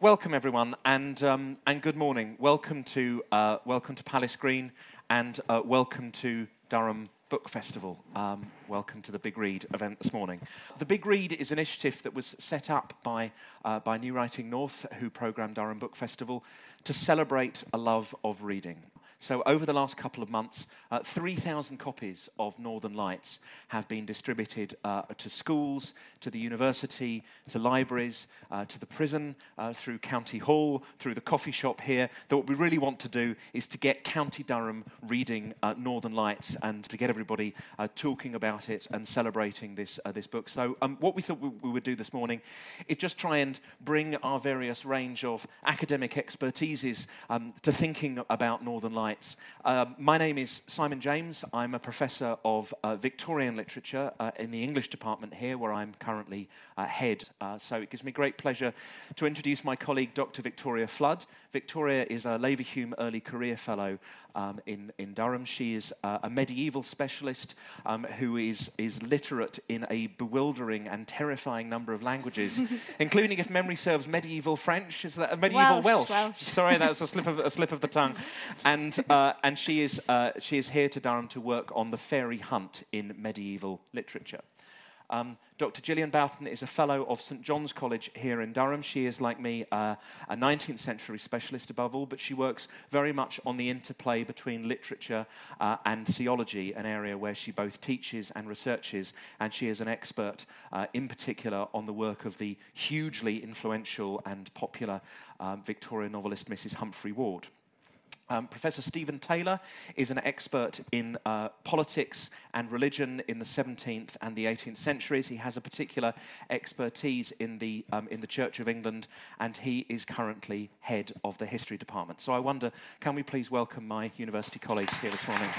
welcome everyone, and um, and good morning. Welcome to uh, welcome to Palace Green, and uh, welcome to Durham Book Festival. Um, welcome to the Big Read event this morning. The Big Read is an initiative that was set up by uh, by New Writing North, who programme Durham Book Festival, to celebrate a love of reading. So, over the last couple of months, uh, 3,000 copies of Northern Lights have been distributed uh, to schools, to the university, to libraries, uh, to the prison, uh, through County Hall, through the coffee shop here. That what we really want to do is to get County Durham reading uh, Northern Lights and to get everybody uh, talking about it and celebrating this, this book. So, um, what we thought we, we would do this morning is just try and bring our various range of academic expertises um, to thinking about Northern Lights uh, my name is Simon James. I'm a professor of uh, Victorian literature uh, in the English department here, where I'm currently uh, head. Uh, so it gives me great pleasure to introduce my colleague, Dr. Victoria Flood. Victoria is a Leverhulme Early Career Fellow um, in, in Durham. She is uh, a medieval specialist um, who is, is literate in a bewildering and terrifying number of languages, including, if memory serves, medieval French. Is that medieval Welsh? Welsh? Welsh. Sorry, that was a slip of, a slip of the tongue. And uh, and she is, uh, she is here to Durham to work on the fairy hunt in medieval literature. Um, Dr. Gillian Boughton is a fellow of St John's College here in Durham. She is, like me, uh, a 19th century specialist above all, but she works very much on the interplay between literature uh, and theology, an area where she both teaches and researches, and she is an expert uh, in particular on the work of the hugely influential and popular um, Victorian novelist Mrs. Humphry Ward. Um, Professor Stephen Taylor is an expert in uh, politics and religion in the 17th and the 18th centuries. He has a particular expertise in the, um, in the Church of England, and he is currently head of the history department. So I wonder, can we please welcome my university colleagues here this morning?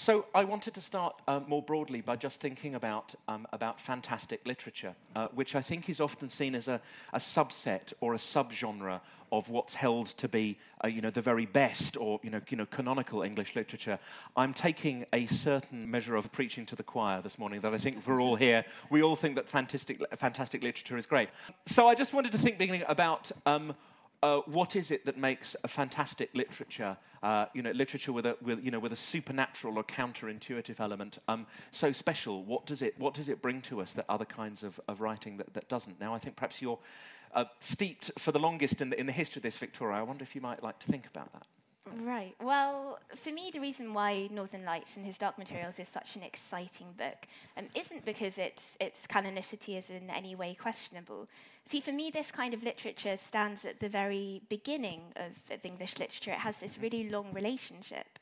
So I wanted to start uh, more broadly by just thinking about, um, about fantastic literature, uh, which I think is often seen as a, a subset or a subgenre of what's held to be, uh, you know, the very best or, you know, you know, canonical English literature. I'm taking a certain measure of preaching to the choir this morning that I think we're all here. We all think that fantastic, fantastic literature is great. So I just wanted to think beginning about um, uh, what is it that makes a fantastic literature, uh, you know, literature with a, with, you know, with a supernatural or counterintuitive element, um, so special? What does it, what does it bring to us that other kinds of, of writing that, that doesn't? Now, I think perhaps you're uh, steeped for the longest in the, in the history of this, Victoria. I wonder if you might like to think about that. Right. Well, for me, the reason why Northern Lights and His Dark Materials is such an exciting book um, isn't because its its canonicity is in any way questionable. See, for me, this kind of literature stands at the very beginning of, of English literature. It has this really long relationship.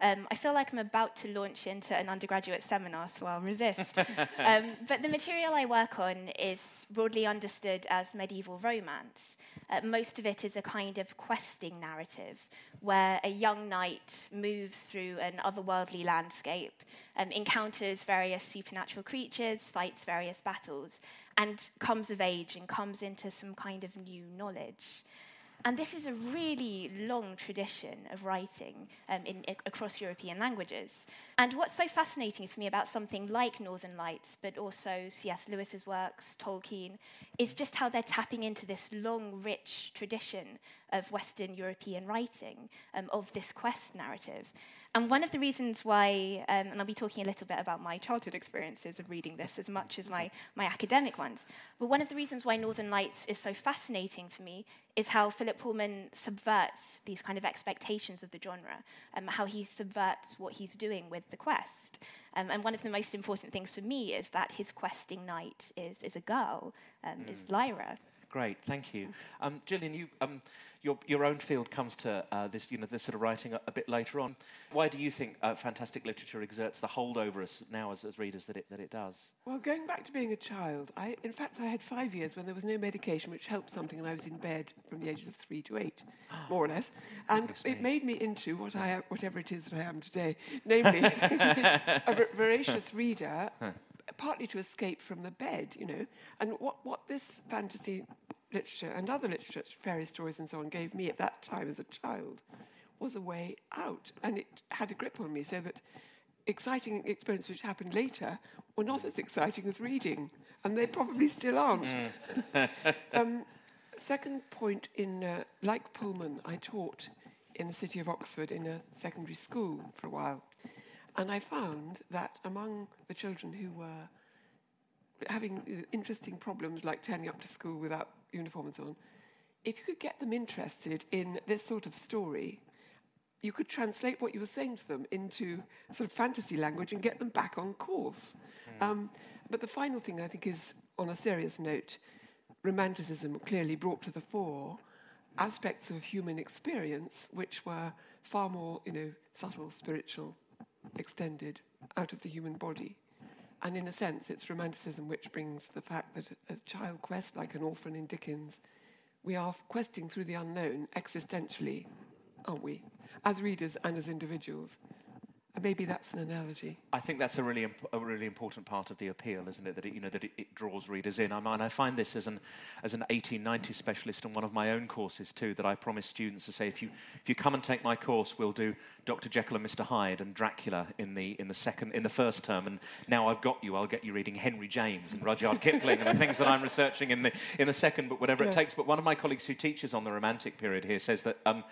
Um, I feel like I'm about to launch into an undergraduate seminar, so I'll resist. um, but the material I work on is broadly understood as medieval romance. Uh, most of it is a kind of questing narrative where a young knight moves through an otherworldly landscape, um, encounters various supernatural creatures, fights various battles, and comes of age and comes into some kind of new knowledge. And this is a really long tradition of writing um, in, across European languages. And what's so fascinating for me about something like Northern Lights, but also C.S. Lewis's works, Tolkien, is just how they're tapping into this long, rich tradition of Western European writing, um, of this quest narrative. And one of the reasons why, um, and I'll be talking a little bit about my childhood experiences of reading this as much as my, my academic ones, but one of the reasons why Northern Lights is so fascinating for me is how Philip Pullman subverts these kind of expectations of the genre, um, how he subverts what he's doing with the quest. Um, and one of the most important things for me is that his questing knight is, is a girl, um, mm. is Lyra. Great, thank you. Um, Gillian, you, um, your, your own field comes to uh, this, you know, this sort of writing a, a, bit later on. Why do you think uh, fantastic literature exerts the hold over us now as, as readers that it, that it does? Well, going back to being a child, I, in fact, I had five years when there was no medication which helped something, and I was in bed from the ages of three to eight, more or less. And it made me into what I, whatever it is that I am today, namely a voracious reader. Partly to escape from the bed, you know. And what, what this fantasy literature and other literature, fairy stories and so on, gave me at that time as a child was a way out. And it had a grip on me so that exciting experiences which happened later were not as exciting as reading, and they probably still aren't. Mm. um, second point, in uh, like Pullman, I taught in the city of Oxford in a secondary school for a while, and I found that among the children who were having uh, interesting problems like turning up to school without uniform and so on, if you could get them interested in this sort of story, you could translate what you were saying to them into sort of fantasy language and get them back on course. Mm. Um, but the final thing I think is, on a serious note, romanticism clearly brought to the fore aspects of human experience which were far more, you know, subtle, spiritual, extended, out of the human body. And in a sense, it's romanticism which brings the fact that a child quest, like an orphan in Dickens, we are questing through the unknown existentially, aren't we? As readers and as individuals. Maybe that's an analogy. I think that's a really, imp- a really important part of the appeal, isn't it? That it, you know, that it, it draws readers in. I mean, I find this as an, as an 1890 specialist on one of my own courses too, that I promise students to say, if you, if you come and take my course, we'll do Dr. Jekyll and Mr. Hyde and Dracula in the, in the, second, in the first term. And now I've got you, I'll get you reading Henry James and Rudyard Kipling and the things that I'm researching in the, in the second but whatever yeah. it takes. But one of my colleagues who teaches on the Romantic period here says that um,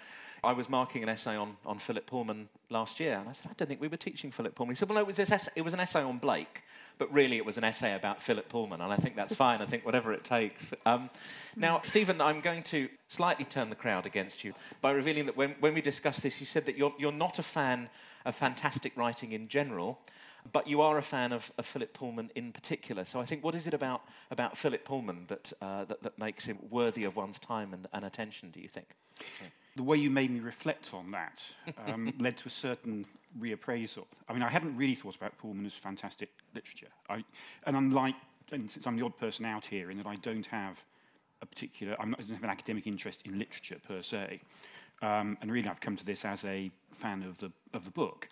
I was marking an essay on, on Philip Pullman last year, and I said, I don't think we were teaching Philip Pullman. He said, Well, no, it was, essay, it was an essay on Blake, but really it was an essay about Philip Pullman, and I think that's fine. I think whatever it takes. Um, now, Stephen, I'm going to slightly turn the crowd against you by revealing that when, when we discussed this, you said that you're, you're not a fan of fantastic writing in general but you are a fan of, of, Philip Pullman in particular. So I think, what is it about, about Philip Pullman that, uh, that, that, makes him worthy of one's time and, and attention, do you think? Okay the way you made me reflect on that um, led to a certain reappraisal. I mean, I hadn't really thought about Pullman as fantastic literature. I, and unlike, and since I'm the odd person out here in that I don't have a particular, I'm not, I don't have an academic interest in literature per se, um, and really I've come to this as a fan of the, of the book.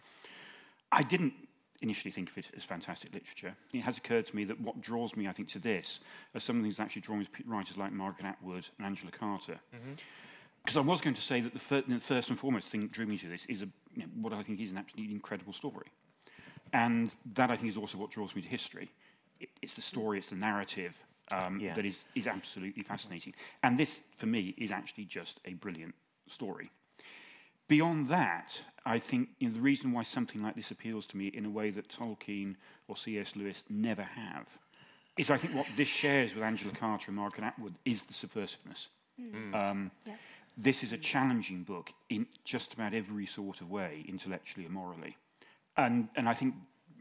I didn't initially think of it as fantastic literature. It has occurred to me that what draws me, I think, to this are some of the things that actually draw me to writers like Margaret Atwood and Angela Carter. Mm-hmm. Because I was going to say that the, fir- the, first and foremost thing that drew me to this is a, you know, what I think is an absolutely incredible story. And that, I think, is also what draws me to history. It, it's the story, it's the narrative um, yeah. that is, is absolutely fascinating. And this, for me, is actually just a brilliant story. Beyond that, I think you know, the reason why something like this appeals to me in a way that Tolkien or C.S. Lewis never have is I think what this shares with Angela Carter and Margaret Atwood is the subversiveness. Mm. Um, yeah this is a challenging book in just about every sort of way, intellectually and morally. And, and I think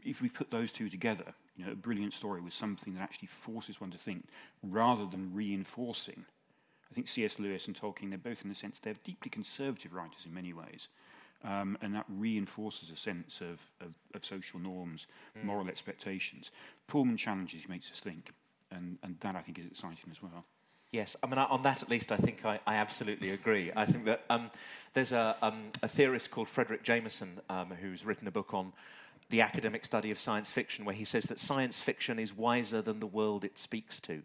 if we put those two together, you know, a brilliant story with something that actually forces one to think rather than reinforcing. I think C.S. Lewis and Tolkien, they're both in the sense they're deeply conservative writers in many ways. Um, and that reinforces a sense of, of, of social norms, mm. moral expectations. Pullman challenges, makes us think, and, and that I think is exciting as well. Yes, I mean, on that at least, I think I, I absolutely agree. I think that um, there's a, um, a, theorist called Fredric Jameson um, who's written a book on the academic study of science fiction where he says that science fiction is wiser than the world it speaks to.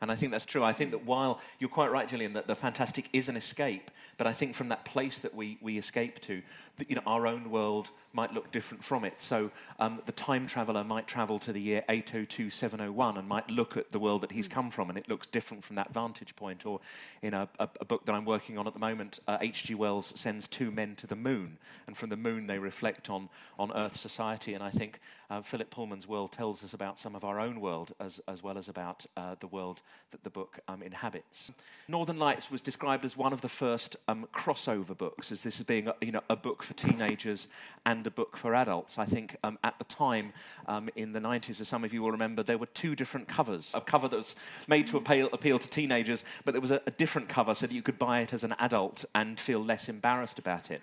And I think that's true. I think that while you're quite right, Gillian, that the fantastic is an escape, but I think from that place that we, we escape to, that, you know, our own world might look different from it. So um, the time traveller might travel to the year 802701 and might look at the world that he's come from, and it looks different from that vantage point. Or in a, a, a book that I'm working on at the moment, H.G. Uh, Wells sends two men to the moon, and from the moon they reflect on, on Earth's society. And I think uh, Philip Pullman's world tells us about some of our own world as, as well as about uh, the world that the book um, inhabits. Northern Lights was described as one of the first um, crossover books, as this being a, you know, a book for teenagers and a book for adults. I think um, at the time um, in the 90s, as some of you will remember, there were two different covers. A cover that was made to appeal, appeal to teenagers, but there was a, a different cover so that you could buy it as an adult and feel less embarrassed about it.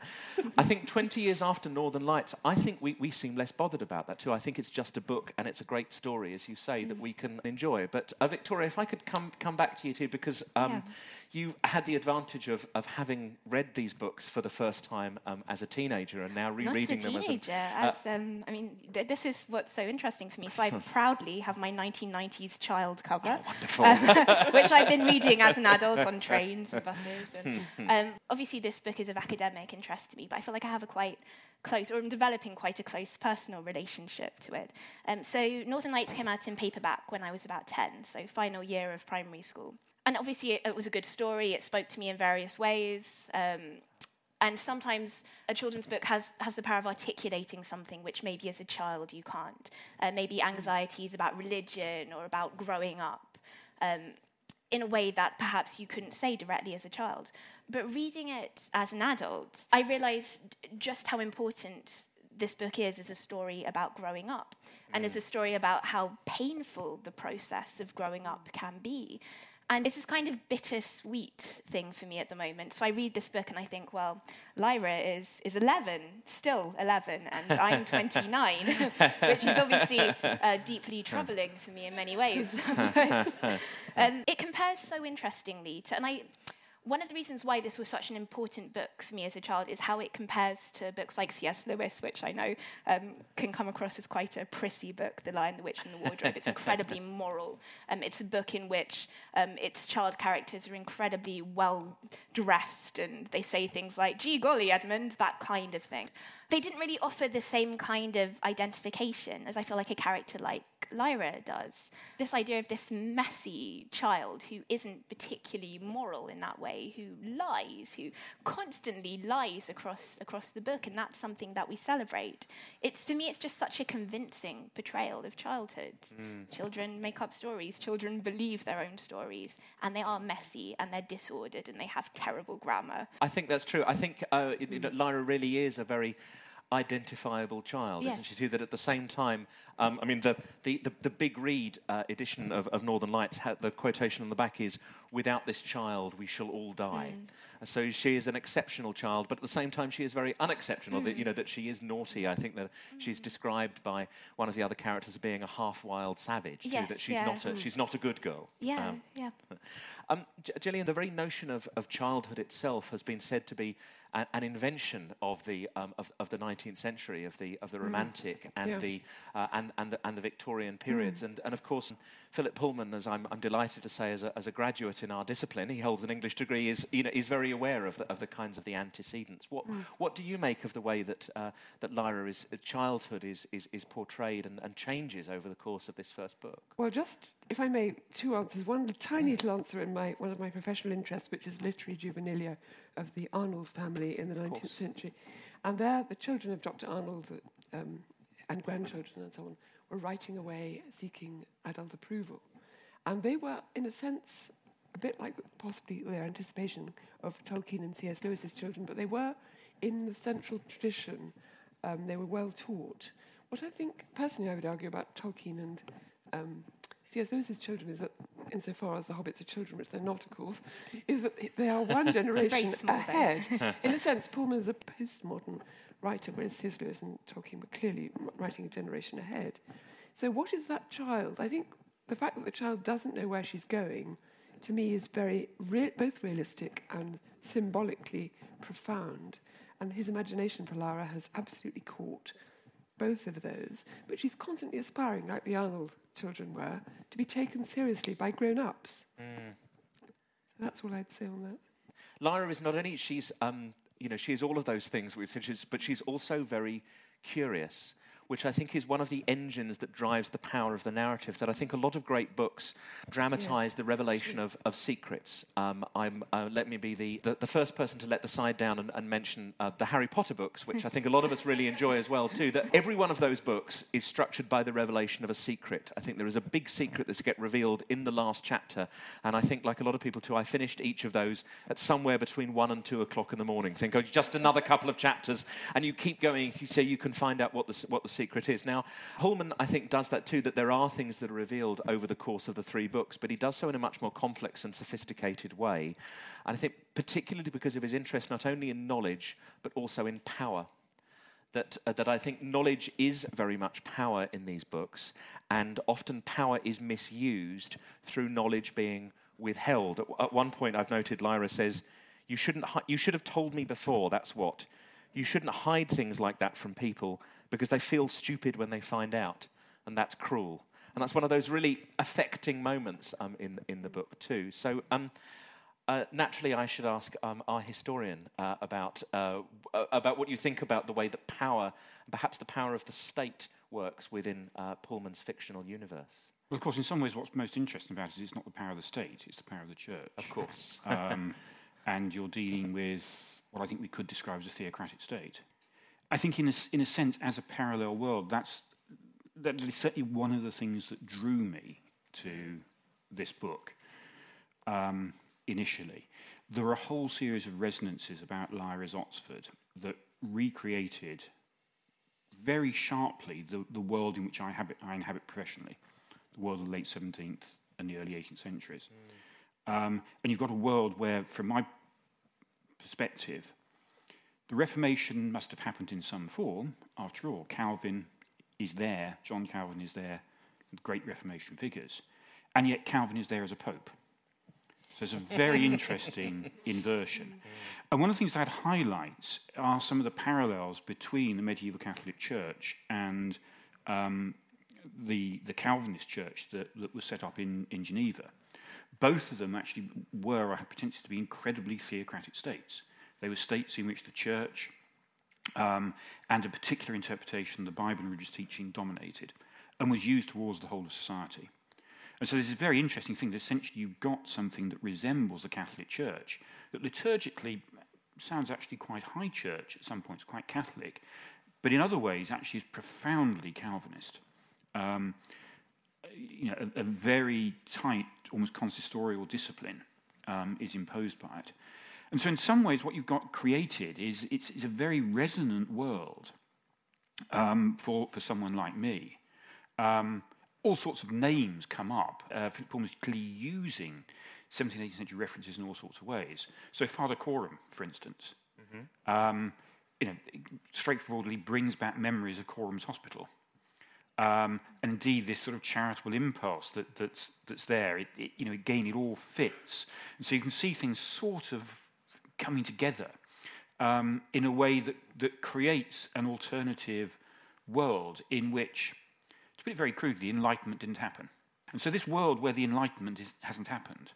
I think 20 years after Northern Lights, I think we, we seem less bothered about that too. I think it's just a book and it's a great story, as you say, that we can enjoy. But uh, Victoria, if I could come, come back to you too, because um, yeah. You had the advantage of, of having read these books for the first time um, as a teenager and now rereading as a them as teenager. a. as, um, I mean, th- this is what's so interesting for me. So I proudly have my 1990s child cover, Oh, wonderful. um, which I've been reading as an adult on trains and buses. And, um, obviously, this book is of academic interest to me, but I feel like I have a quite close, or I'm developing quite a close personal relationship to it. Um, so Northern Lights came out in paperback when I was about 10, so final year of primary school. And obviously, it, it was a good story. It spoke to me in various ways. Um, and sometimes a children's book has, has the power of articulating something which maybe as a child you can't. Uh, maybe anxieties about religion or about growing up um, in a way that perhaps you couldn't say directly as a child. But reading it as an adult, I realized just how important this book is as a story about growing up and as a story about how painful the process of growing up can be. And it's this kind of bittersweet thing for me at the moment. So I read this book and I think, well, Lyra is, is 11, still 11, and I'm 29, which is obviously uh, deeply troubling for me in many ways. but, um, it compares so interestingly to, and I, one of the reasons why this was such an important book for me as a child is how it compares to books like C.S. Lewis, which I know um, can come across as quite a prissy book, The Lion, the Witch, and the Wardrobe. It's incredibly moral. Um, it's a book in which um, its child characters are incredibly well dressed and they say things like, gee golly, Edmund, that kind of thing. They didn't really offer the same kind of identification as I feel like a character like Lyra does. This idea of this messy child who isn't particularly moral in that way, who lies, who constantly lies across across the book, and that's something that we celebrate. It's for me, it's just such a convincing portrayal of childhood. Children make up stories. Children believe their own stories, and they are messy and they're disordered and they have terrible grammar. I think that's true. I think uh, it- it- Lyra really is a very identifiable child, isn't she? Too that at the same time, um, I mean, the the, the, the big read uh, edition of, of Northern Lights, had, the quotation on the back is, "Without this child, we shall all die." And so she is an exceptional child, but at the same time, she is very unexceptional. That you know that she is naughty. I think that she's described by one of the other characters as being a half-wild savage. Too, Yes, that she's yeah. not a, she's not a good girl. Yeah, Um, yeah. um, Gillian, the very notion of, of childhood itself has been said to be a, an invention of the um, of, of the 19th century, of the of the Romantic and Yeah. the uh, and and the, and the Victorian periods, and and of course Philip Pullman, as I'm, I'm delighted to say, as a, as a graduate in our discipline, he holds an English degree, is you know is very aware of the, of the kinds of the antecedents. What what do you make of the way that uh, that Lyra is childhood is is, is portrayed and, and changes over the course of this first book? Well, just if I may, two answers. One tiny little answer in my one of my professional interests, which is literary juvenilia of the Arnold family in the 19th course. century, and there the children of Dr. Arnold um, and grandchildren and so on were writing away, seeking adult approval, and they were, in a sense, a bit like possibly their anticipation of Tolkien and C.S. Lewis's children, but they were in the central tradition. Um, they were well taught. What I think, personally, I would argue about Tolkien and um, C.S. Lewis's children is that, insofar as the hobbits are children, which they're not, of course, is that they are one generation ahead. in a sense, Pullman is a postmodern writer, whereas C.S. Lewis and Tolkien were clearly writing a generation ahead. So, what is that child? I think the fact that the child doesn't know where she's going, to me, is very re- both realistic and symbolically profound. And his imagination for Lyra has absolutely caught both of those. But she's constantly aspiring, like the Arnold children were, to be taken seriously by grown ups. So that's all I'd say on that. Lyra is not only she's um, you know she is all of those things we've said, but she's also very curious, which I think is one of the engines that drives the power of the narrative. That I think a lot of great books dramatize Yes, the revelation of, of secrets. Um, I'm uh, let me be the, the, the first person to let the side down and, and mention uh, the Harry Potter books, which I think a lot of us really enjoy as well too. That every one of those books is structured by the revelation of a secret. I think there is a big secret that's get revealed in the last chapter, and I think like a lot of people too, I finished each of those at somewhere between one and two o'clock in the morning. Think, oh, just another couple of chapters, and you keep going. You say you can find out what the what the secret is. Now, Pullman, I think, does that too. That there are things that are revealed over the course of the three books, but he does so in a much more complex and sophisticated way. And I think, particularly because of his interest not only in knowledge but also in power that, uh, that I think knowledge is very much power in these books, and often power is misused through knowledge being withheld. At, at one point, I've noted Lyra says, you, shouldn't, hi- you should have told me before, that's what. you shouldn't hide things like that from people because they feel stupid when they find out, and that's cruel. And that's one of those really affecting moments um, in, in the book, too. So, um, uh, naturally, I should ask um, our historian uh, about, uh, about what you think about the way that power, perhaps the power of the state, works within uh, Pullman's fictional universe. Well, of course, in some ways, what's most interesting about it is it's not the power of the state, it's the power of the church. Of course. um, and you're dealing with what I think we could describe as a theocratic state. I think, in a, in a sense, as a parallel world, that's that is certainly one of the things that drew me to this book um, initially. There are a whole series of resonances about Lyra's Oxford that recreated very sharply the, the world in which I inhabit, I inhabit professionally, the world of the late 17th and the early 18th centuries. Mm. Um, and you've got a world where, from my perspective, the Reformation must have happened in some form. After all, Calvin is there, John Calvin is there, great Reformation figures, and yet Calvin is there as a pope. So it's a very interesting inversion. And one of the things that highlights are some of the parallels between the medieval Catholic Church and um, the, the Calvinist church that, that was set up in, in Geneva. Both of them actually were or had potential to be incredibly theocratic states. They were states in which the church um, and a particular interpretation of the Bible and religious teaching dominated and was used towards the whole of society. And so this is a very interesting thing that essentially you've got something that resembles the Catholic Church, that liturgically sounds actually quite high church at some points, quite Catholic, but in other ways actually is profoundly Calvinist. Um, you know, a, a, very tight, almost consistorial discipline um, is imposed by it. And so, in some ways, what you've got created is it's, it's a very resonant world um, for, for someone like me. Um, all sorts of names come up. Uh, Philip Pullman clearly using 17th, 18th century references in all sorts of ways. So, Father Coram, for instance, mm-hmm. um, you know, straightforwardly brings back memories of Coram's Hospital. Um, and indeed, this sort of charitable impulse that, that's, that's there, it, it, you know, again, it all fits. And so you can see things sort of coming together um, in a way that, that creates an alternative world in which, to put it very crudely, enlightenment didn't happen. And so, this world where the enlightenment is, hasn't happened,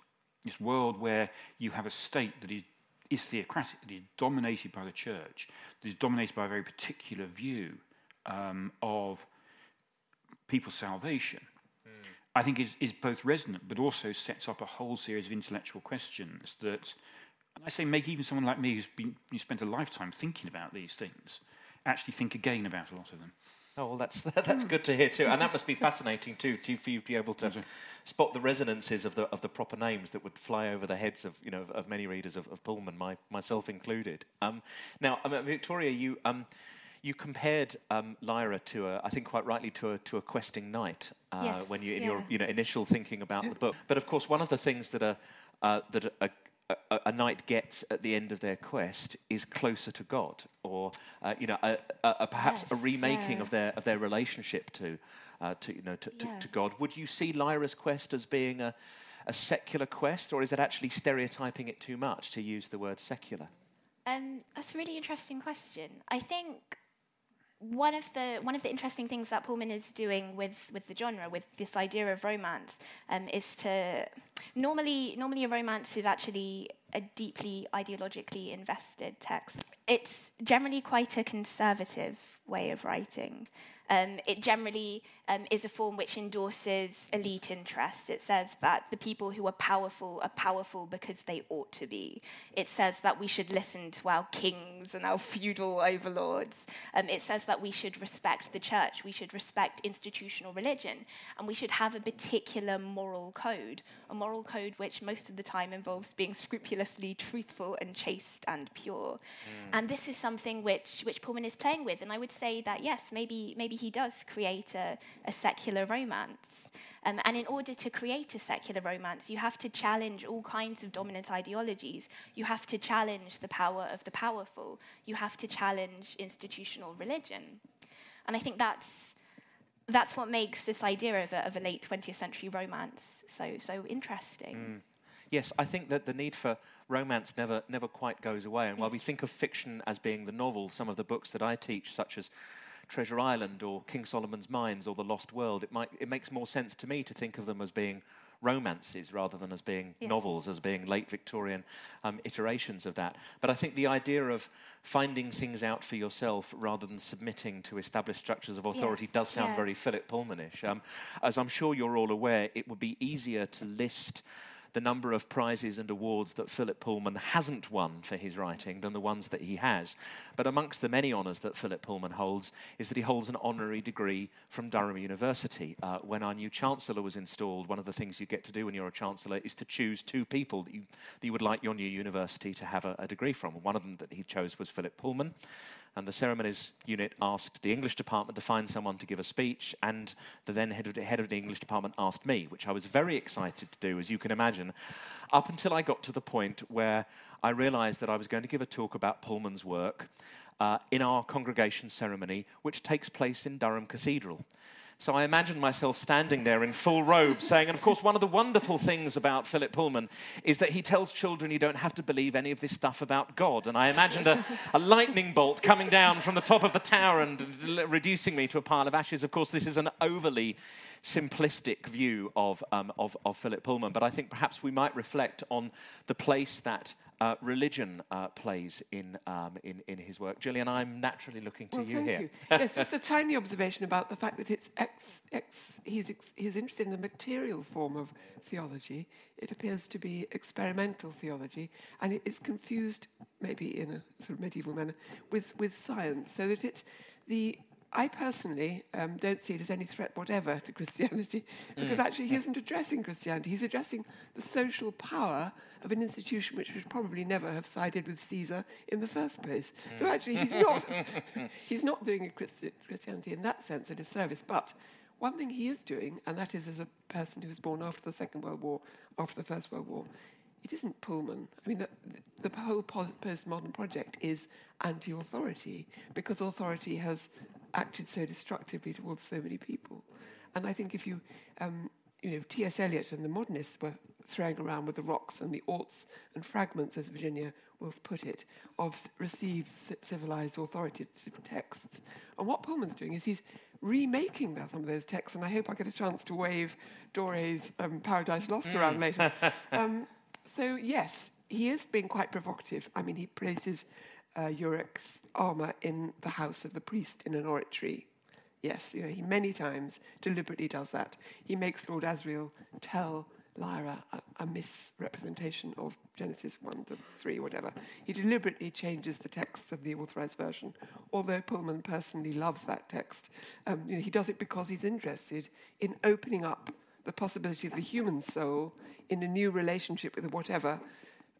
this world where you have a state that is, is theocratic, that is dominated by the church, that is dominated by a very particular view um, of people's salvation, mm. I think is, is both resonant but also sets up a whole series of intellectual questions that I say make even someone like me who's been who spent a lifetime thinking about these things actually think again about a lot of them. Oh well, that's that's good to hear too, and that must be fascinating too, to, for you to be able to spot the resonances of the of the proper names that would fly over the heads of you know of, of many readers of, of Pullman, my, myself included. Um, now, um, Victoria, you um, you compared um, Lyra to a, I think quite rightly to a to a questing knight uh, yes, when you in yeah. your you know initial thinking about the book. But of course, one of the things that a uh, that a, a, a, knight gets at the end of their quest is closer to God, or uh, you know, a, a, perhaps yes, a remaking yeah. of their of their relationship to, uh, to you know, to, yeah. to, to, God. Would you see Lyra's quest as being a, a secular quest, or is it actually stereotyping it too much to use the word secular? Um, that's a really interesting question. I think one of the one of the interesting things that Pullman is doing with, with the genre, with this idea of romance, um, is to normally normally a romance is actually a deeply ideologically invested text. It's generally quite a conservative way of writing. Um, it generally um, is a form which endorses elite interests. It says that the people who are powerful are powerful because they ought to be. It says that we should listen to our kings and our feudal overlords. Um, it says that we should respect the church, we should respect institutional religion, and we should have a particular moral code, a moral code which most of the time involves being scrupulously truthful and chaste and pure. Mm. And this is something which, which Pullman is playing with, and I would say that yes, maybe, maybe he does create a, a secular romance. Um, and in order to create a secular romance, you have to challenge all kinds of dominant ideologies. You have to challenge the power of the powerful. You have to challenge institutional religion. And I think that's, that's what makes this idea of a, of a late 20th century romance so, so interesting. Mm. yes, I think that the need for romance never, never quite goes away. And while we think of fiction as being the novel, some of the books that I teach, such as Treasure Island or King Solomon's Mines or The Lost World, it, might, it makes more sense to me to think of them as being romances rather than as being yes. novels, as being late Victorian um, iterations of that. But I think the idea of finding things out for yourself rather than submitting to established structures of authority yes. does sound yeah. very Philip Pullmanish. Um, as I'm sure you're all aware, it would be easier to list the number of prizes and awards that Philip Pullman hasn't won for his writing than the ones that he has. But amongst the many honours that Philip Pullman holds is that he holds an honorary degree from Durham University. Uh, when our new Chancellor was installed, one of the things you get to do when you're a Chancellor is to choose two people that you, that you would like your new university to have a, a degree from. One of them that he chose was Philip Pullman and the ceremonies unit asked the English department to find someone to give a speech, and the then head of the, head of the English department asked me, which I was very excited to do, as you can imagine, up until I got to the point where I realized that I was going to give a talk about Pullman's work uh, in our congregation ceremony, which takes place in Durham Cathedral. So I imagined myself standing there in full robe saying, and of course, one of the wonderful things about Philip Pullman is that he tells children you don't have to believe any of this stuff about God. And I imagined a, a lightning bolt coming down from the top of the tower and reducing me to a pile of ashes. Of course, this is an overly simplistic view of, um, of, of, Philip Pullman, but I think perhaps we might reflect on the place that uh, religion uh, plays in, um, in, in his work. Gillian, I'm naturally looking to well, you thank here. You. yes, just a tiny observation about the fact that it's ex, ex, he's, ex, he's interested in the material form of theology. It appears to be experimental theology, and it is confused, maybe in a sort of medieval manner, with, with science, so that it, the I personally um, don't see it as any threat whatever to Christianity, because mm. actually he isn't addressing Christianity. He's addressing the social power of an institution which would probably never have sided with Caesar in the first place. Mm. So actually, he's not he's not doing a Christi- Christianity in that sense a disservice. But one thing he is doing, and that is as a person who was born after the Second World War, after the First World War, it isn't Pullman. I mean, the, the whole postmodern project is anti authority because authority has acted so destructively towards so many people. And I think if you, um, you know, T.S. Eliot and the modernists were throwing around with the rocks and the orts and fragments, as Virginia Woolf put it, of received civilized authoritative texts. And what Pullman's doing is he's remaking that, some of those texts, and I hope I get a chance to wave Doré's um, Paradise Lost around mm. later. Um, so, yes, he is being quite provocative. I mean, he places uh, armour in the house of the priest in an oratory. Yes, you know, he many times deliberately does that. He makes Lord Asriel tell Lyra a, a, misrepresentation of Genesis 1 to 3, whatever. He deliberately changes the text of the authorized version, although Pullman personally loves that text. Um, you know, he does it because he's interested in opening up the possibility of the human soul in a new relationship with whatever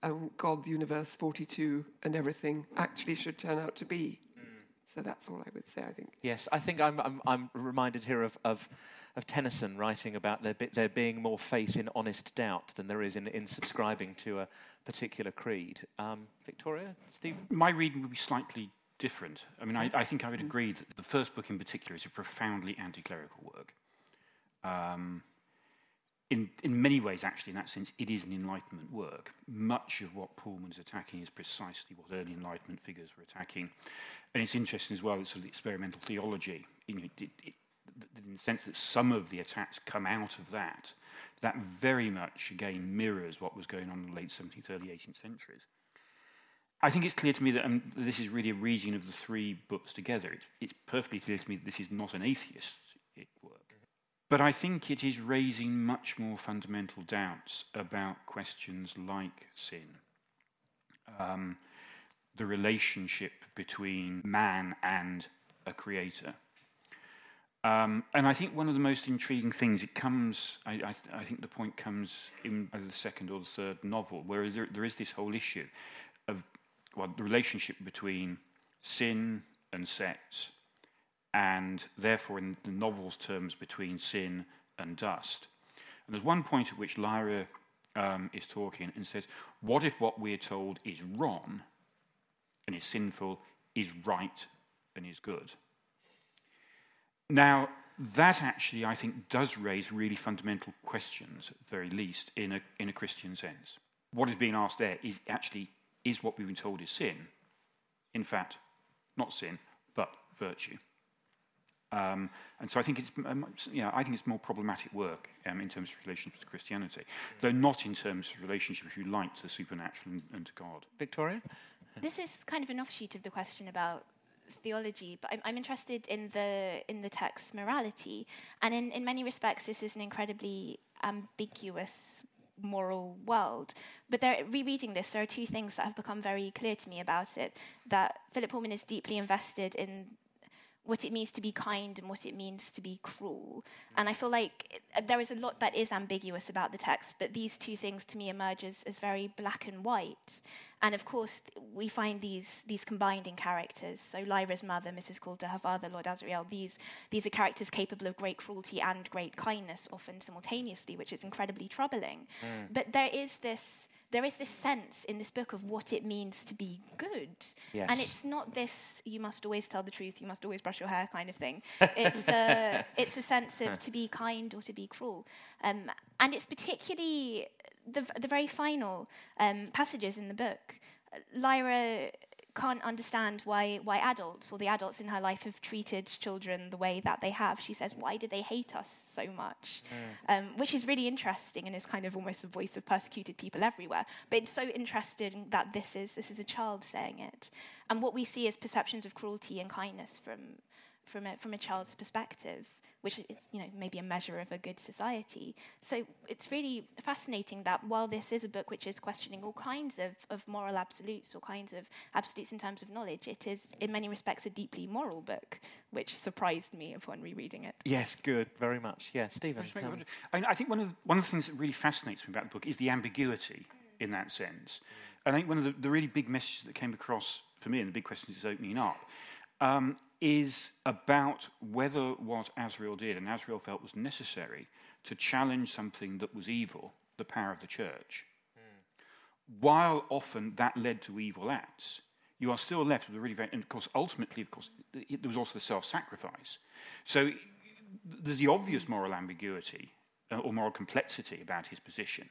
um, God, the universe, 42, and everything actually should turn out to be. Mm. So that's all I would say, I think. Yes, I think I'm, I'm, I'm reminded here of, of, of, Tennyson writing about there, be, there being more faith in honest doubt than there is in, in subscribing to a particular creed. Um, Victoria, Stephen? My reading would be slightly different. I mean, I, I think I would agree that the first book in particular is a profoundly anti clerical work. Um, in, in many ways, actually, in that sense, it is an Enlightenment work. Much of what Pullman's attacking is precisely what early Enlightenment figures were attacking. And it's interesting as well, it's sort of experimental theology, know, it, it, in the sense that some of the attacks come out of that. That very much, again, mirrors what was going on in the late 17th, early 18th centuries. I think it's clear to me that um, this is really a reading of the three books together. It's, it's perfectly clear to me that this is not an atheist work. But I think it is raising much more fundamental doubts about questions like sin. Um, the relationship between man and a creator. Um, and I think one of the most intriguing things, it comes, I, I, I think the point comes in the second or the third novel, where there, there is this whole issue of well, the relationship between sin and sex and therefore, in the novel's terms, between sin and dust. And there's one point at which Lyra um, is talking and says, What if what we're told is wrong and is sinful, is right and is good? Now, that actually, I think, does raise really fundamental questions, at the very least, in a, in a Christian sense. What is being asked there is actually, is what we've been told is sin, in fact, not sin, but virtue. Um, and so I think it's, um, yeah, I think it's more problematic work um, in terms of relationship to Christianity, though not in terms of relationship, if you like, to the supernatural and, and to God. Victoria? This is kind of an offshoot of the question about theology, but I'm, I'm, interested in the in the text morality, and in, in many respects, this is an incredibly ambiguous moral world. But there, rereading this, there are two things that have become very clear to me about it. That Philip Pullman is deeply invested in what it means to be kind and what it means to be cruel. And I feel like it, there is a lot that is ambiguous about the text, but these two things to me emerge as, as very black and white. And of course, we find these, these combined in characters. So Lyra's mother, Mrs. Coulter, her father, Lord Asriel, these, these are characters capable of great cruelty and great kindness, often simultaneously, which is incredibly troubling. Mm. But there is this there is this sense in this book of what it means to be good. Yes. And it's not this, you must always tell the truth, you must always brush your hair kind of thing. It's, a, it's a sense of to be kind or to be cruel. Um, and it's particularly the, the very final um, passages in the book. Lyra can't understand why, why adults or the adults in her life have treated children the way that they have. She says, Why do they hate us so much? Mm. Um, which is really interesting and is kind of almost a voice of persecuted people everywhere. But it's so interesting that this is, this is a child saying it. And what we see is perceptions of cruelty and kindness from, from, a, from a child's perspective which is you know maybe a measure of a good society. So it's really fascinating that while this is a book which is questioning all kinds of, of moral absolutes, all kinds of absolutes in terms of knowledge, it is in many respects a deeply moral book, which surprised me upon rereading it. Yes, good, very much. Yeah, Stephen. Um, I, I, think one of the, one of the things that really fascinates me about the book is the ambiguity mm. in that sense. Mm. And I think one of the, the really big messages that came across for me, and the big question is opening up, um, is about whether what Asriel did and Asriel felt was necessary to challenge something that was evil, the power of the church. Mm. While often that led to evil acts, you are still left with a really very, and of course, ultimately, of course, there was also the self sacrifice. So there's the obvious moral ambiguity uh, or moral complexity about his position,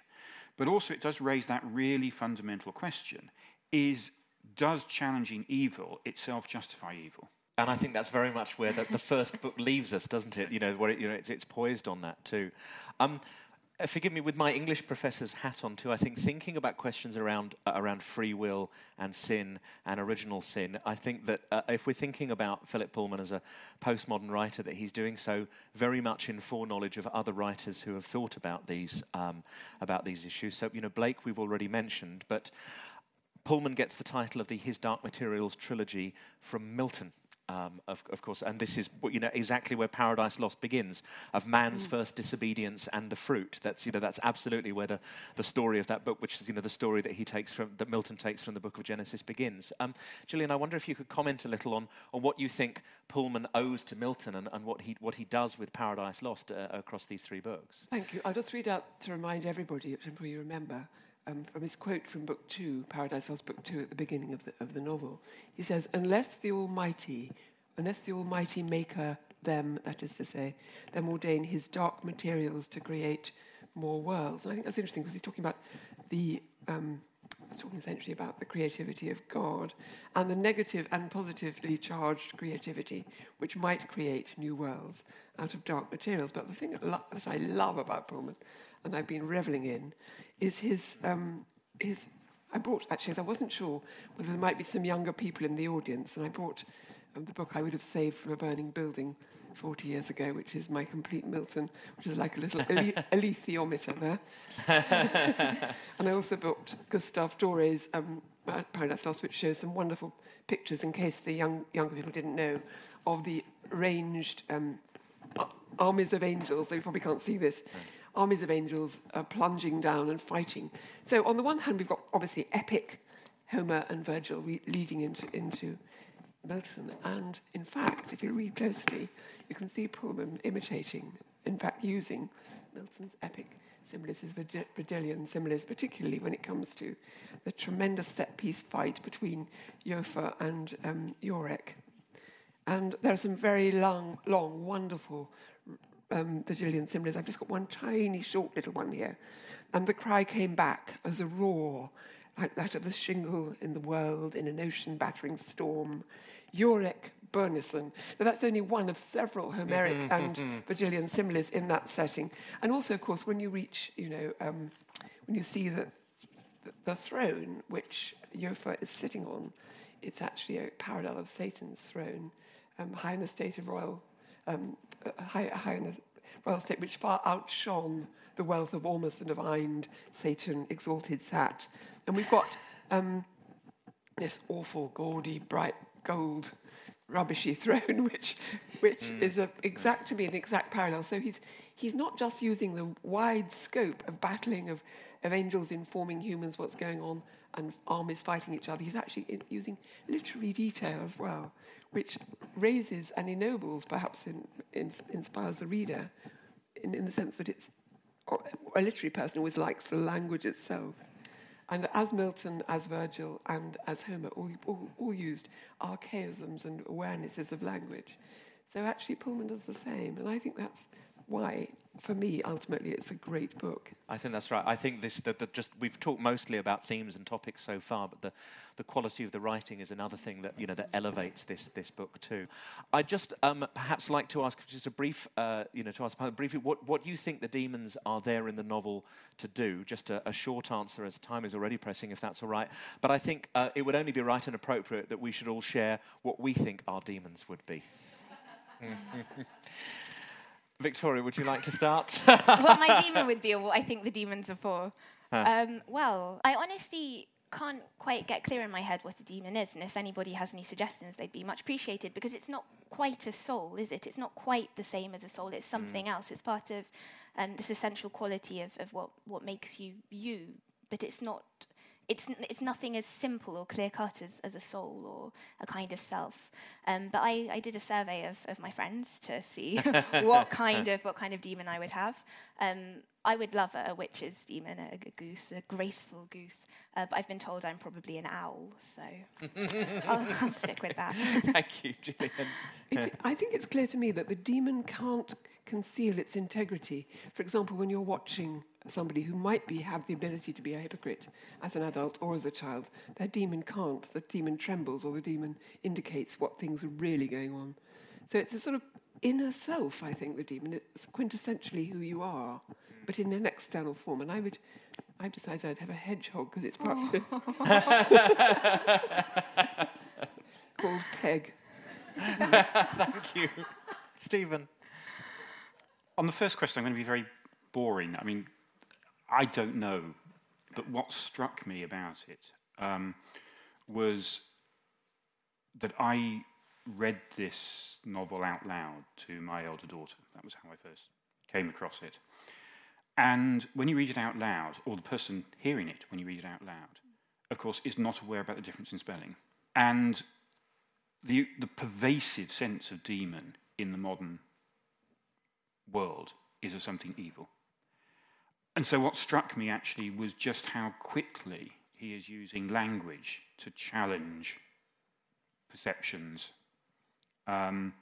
but also it does raise that really fundamental question is does challenging evil itself justify evil? And I think that's very much where the, the first book leaves us, doesn't it? You know, where it, you know, it's, it's poised on that too. Um, uh, forgive me, with my English professor's hat on too, I think thinking about questions around uh, around free will and sin and original sin, I think that uh, if we're thinking about Philip Pullman as a postmodern writer, that he's doing so very much in foreknowledge of other writers who have thought about these um, about these issues. So, you know, Blake we've already mentioned, but Pullman gets the title of the His Dark Materials trilogy from Milton. Um, of, of, course, and this is you know exactly where Paradise Lost begins, of man's mm. first disobedience and the fruit. That's you know that's absolutely where the, the story of that book, which is you know the story that he takes from that Milton takes from the Book of Genesis, begins. Um, Gillian, I wonder if you could comment a little on, on what you think Pullman owes to Milton and, and what he what he does with Paradise Lost uh, across these three books. Thank you. I'll just read out to remind everybody, if you remember. Um, from his quote from Book Two, Paradise Lost, Book Two, at the beginning of the, of the novel. He says, Unless the Almighty unless the Almighty Maker them, that is to say, them ordain his dark materials to create more worlds. And I think that's interesting because he's talking about the, um, he's talking essentially about the creativity of God and the negative and positively charged creativity which might create new worlds out of dark materials. But the thing that, lo- that I love about Pullman, and I've been reveling in, is his, um, his I brought, actually, I wasn't sure whether there might be some younger people in the audience, and I brought of the book I would have saved from a burning building 40 years ago, which is my complete Milton, which is like a little alethiometer there. and I also bought Gustave Doré's um, Paradise Lost, which shows some wonderful pictures, in case the young, younger people didn't know, of the ranged um, armies of angels. So you probably can't see this. Armies of angels uh, plunging down and fighting. So on the one hand, we've got obviously epic Homer and Virgil leading into, into Milton. And in fact, if you read closely, you can see Pullman imitating, in fact, using Milton's epic symbolism, Virgilian symbolism, particularly when it comes to the tremendous set piece fight between Iofur and um, Iorek. And there are some very long, long, wonderful um, Virgilian similes. I've just got one tiny, short little one here. And the cry came back as a roar, like that of the shingle in the world in an ocean battering storm. Iorek Byrnison. Now, that's only one of several Homeric and Virgilian similes in that setting. And also, of course, when you reach, you know, um, when you see the, the, the throne which Iofur is sitting on, it's actually a parallel of Satan's throne, um, high in a state of royal, um, uh, high, high in a royal state which far outshone the wealth of Ormus and of Ind, Satan exalted sat. And we've got um, this awful, gaudy, bright gold, rubbishy throne, which, which mm. is a exact to be an exact parallel. So he's he's not just using the wide scope of battling of, of angels informing humans what's going on and armies fighting each other. He's actually using literary detail as well, which raises and ennobles, perhaps in, in, inspires the reader, in, in the sense that it's a literary person always likes the language itself. And as Milton, as Virgil, and as Homer all, all, all, used archaisms and awarenesses of language. So actually, Pullman does the same. And I think that's why, for me, ultimately, it's a great book. I think that's right. I think this, that, the just we've talked mostly about themes and topics so far, but the, the quality of the writing is another thing that you know that elevates this this book too. I'd just um, perhaps like to ask just a brief, uh, you know, to ask briefly what what you think the daemons are there in the novel to do. Just a, a short answer, as time is already pressing, if that's all right. But I think uh, it would only be right and appropriate that we should all share what we think our daemons would be. Victoria, would you like to start? what my daemon would be, or what I think the daemons are for. Huh. Um, well, I honestly can't quite get clear in my head what a daemon is, and if anybody has any suggestions, they'd be much appreciated because it's not quite a soul, is it? It's not quite the same as a soul. It's something mm. else. It's part of um, this essential quality of, of what, what makes you you, but it's not it's, it's nothing as simple or clear cut as, as a soul or a kind of self. Um, but I, I did a survey of, of my friends to see what kind of what kind of daemon I would have. Um, I would love a, a witch's daemon, a, a, goose, a graceful goose. Uh, but I've been told I'm probably an owl, so I'll, I'll, stick with that. Thank you, Gillian. I think it's clear to me that the daemon can't conceal its integrity. For example, when you're watching somebody who might be have the ability to be a hypocrite as an adult or as a child, their daemon can't. The daemon trembles or the daemon indicates what things are really going on. So it's a sort of inner self, I think, the daemon. It's quintessentially who you are, but in an external form. And I would, I've decided I'd have a hedgehog because it's part oh. called Peg. Thank you. Stephen. On the first question, I'm going to be very boring. I mean, I don't know, but what struck me about it um, was that I read this novel out loud to my elder daughter. That was how I first came across it. And when you read it out loud, or the person hearing it when you read it out loud, of course, is not aware about the difference in spelling. And the, the pervasive sense of demon in the modern world is of something evil. And so, what struck me actually was just how quickly he is using language to challenge perceptions. Um,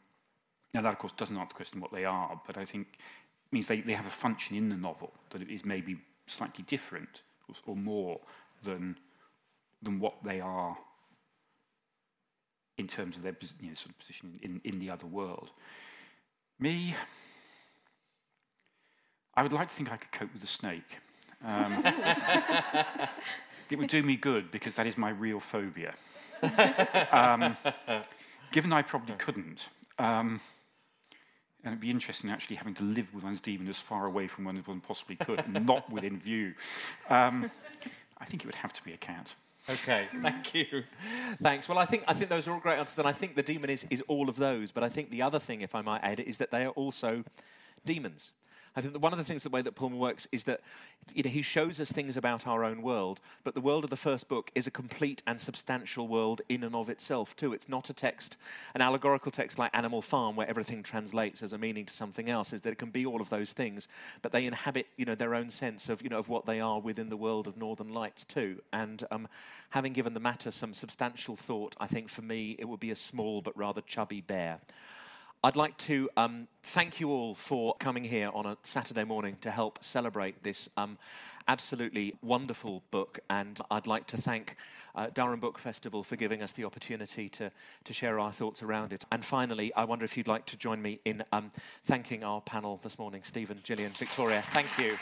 now, that, of course, doesn't answer the question what they are, but I think it means they, they have a function in the novel that is maybe slightly different or, or more than, than what they are in terms of their you know, sort of position in, in the other world. Me, I would like to think I could cope with a snake. Um, it would do me good because that is my real phobia. Um, given I probably couldn't, um, and it'd be interesting actually having to live with one's daemon as far away from one as one possibly could, not within view. Um, I think it would have to be a cat. Okay, thank you. Thanks. Well, I think I think those are all great answers, and I think the daemon is, is all of those. But I think the other thing, if I might add, is that they are also demons. I think that one of the things, the way that Pullman works, is that you know, he shows us things about our own world, but the world of the first book is a complete and substantial world in and of itself, too. It's not a text, an allegorical text like Animal Farm, where everything translates as a meaning to something else, is that it can be all of those things, but they inhabit you know, their own sense of, you know, of what they are within the world of Northern Lights, too. And um, having given the matter some substantial thought, I think for me it would be a small but rather chubby bear. I'd like to um, thank you all for coming here on a Saturday morning to help celebrate this um, absolutely wonderful book. And I'd like to thank uh, Durham Book Festival for giving us the opportunity to, to share our thoughts around it. And finally, I wonder if you'd like to join me in um, thanking our panel this morning Stephen, Gillian, Victoria. Thank you.